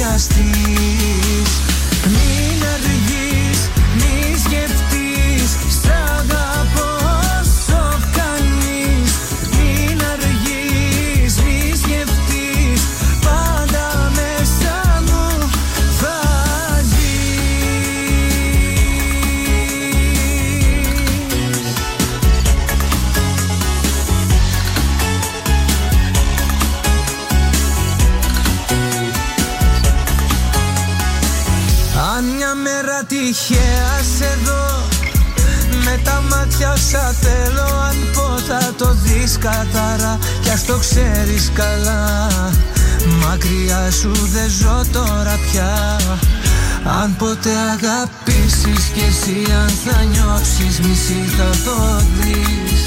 χρειαστείς τώρα πια. Αν ποτέ αγαπήσεις κι εσύ αν θα νιώσεις μισή θα το δεις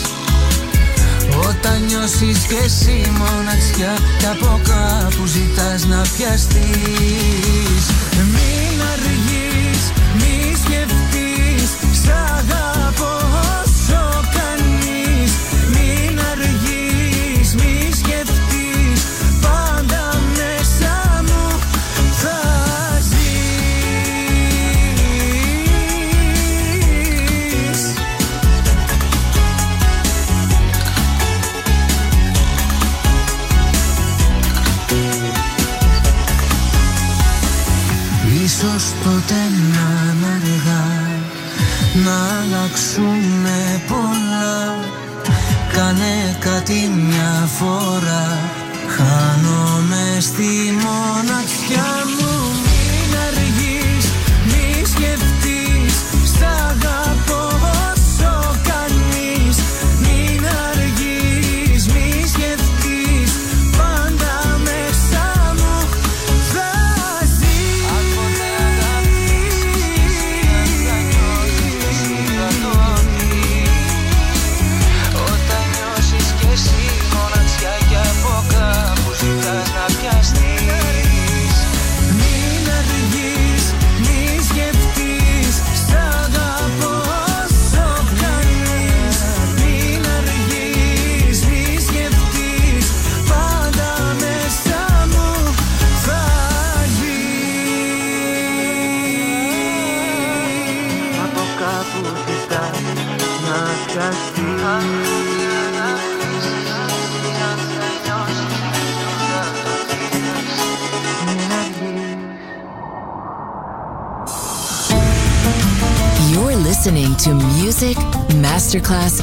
Όταν νιώσεις κι εσύ μοναξιά κι από κάπου ζητάς να πιαστείς. Μην αρνηθείς αλλάξουμε πολλά. Κάνε κάτι μια φορά. Χάνομαι στη μοναξιά μου.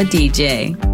A DJ.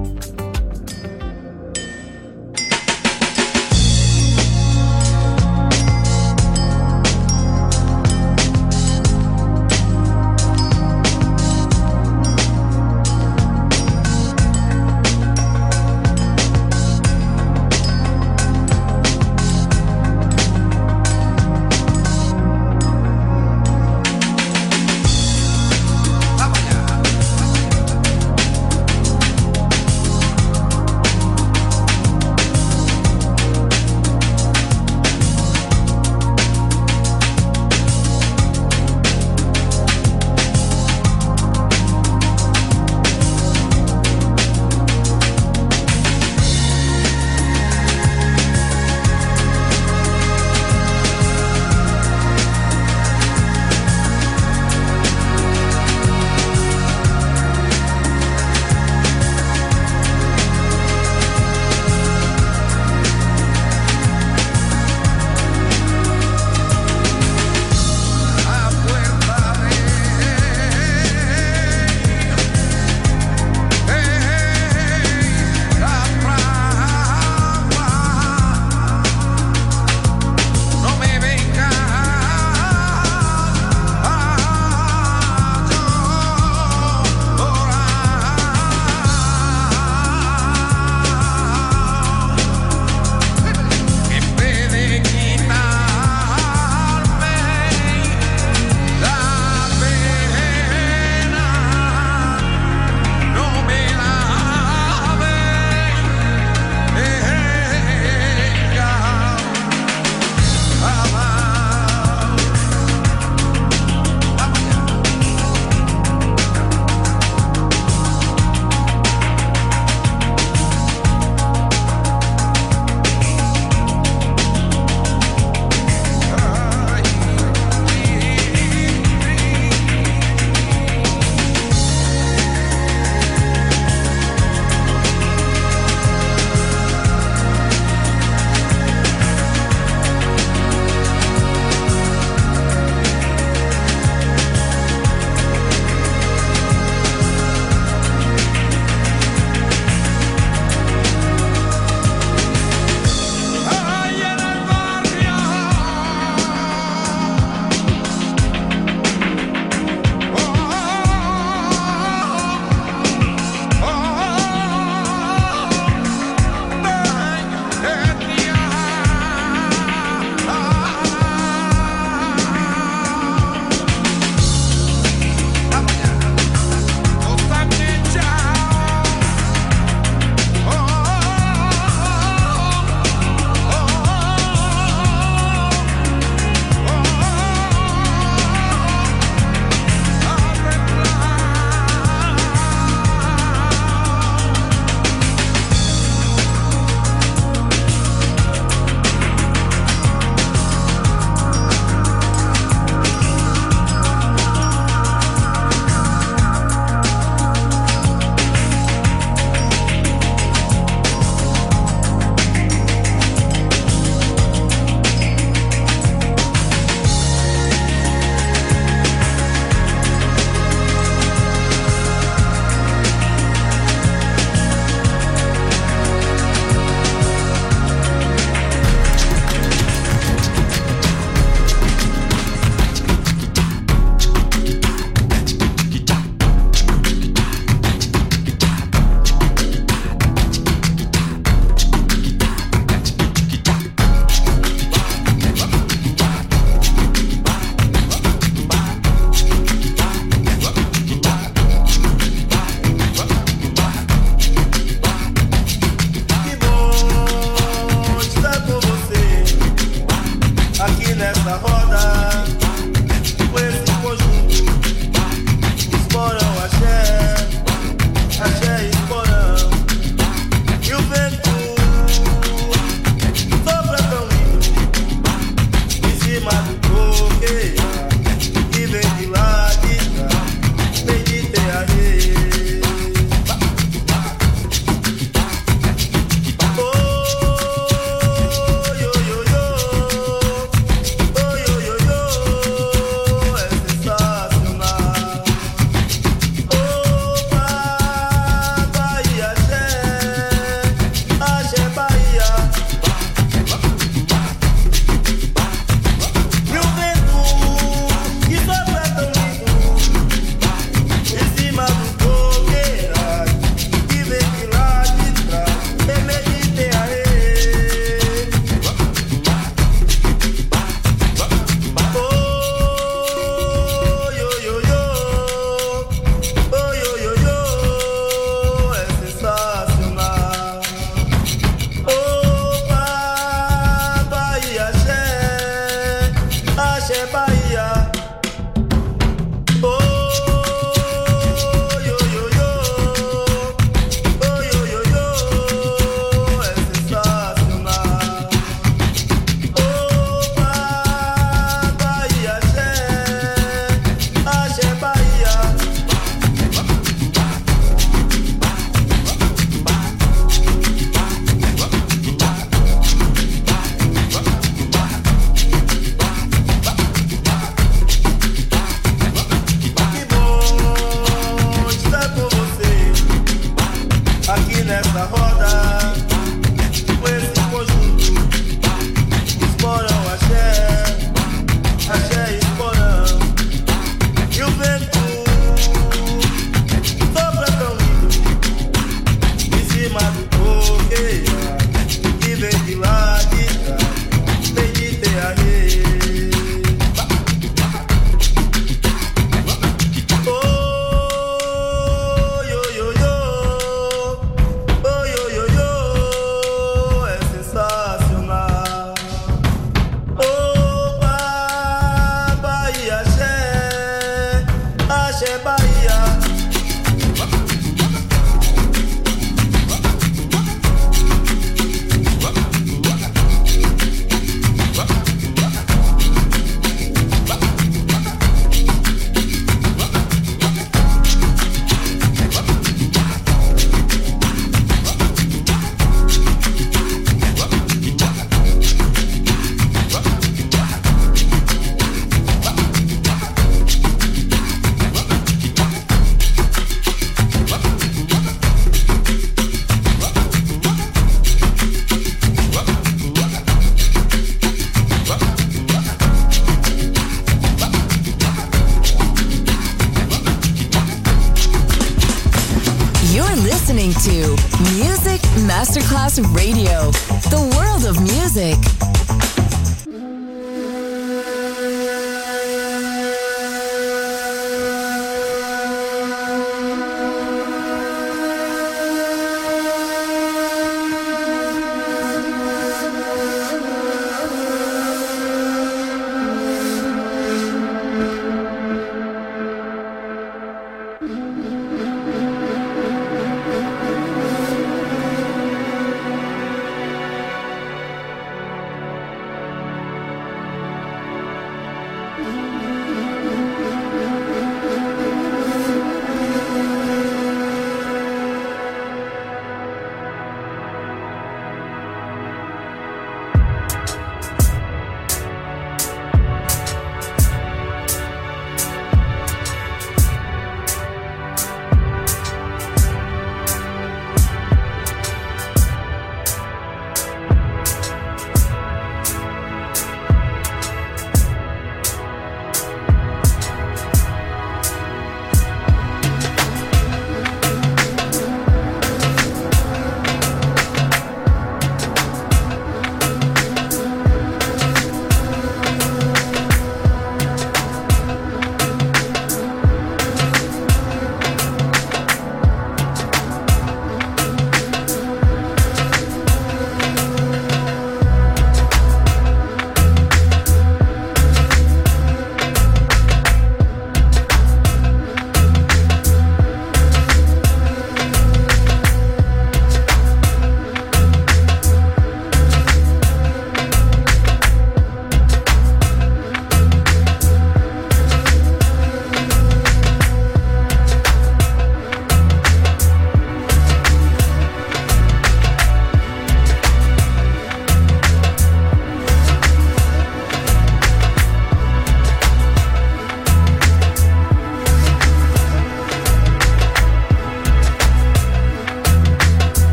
nessa roda.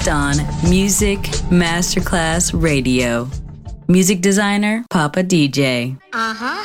Just on Music Masterclass Radio. Music designer, Papa DJ. Uh huh,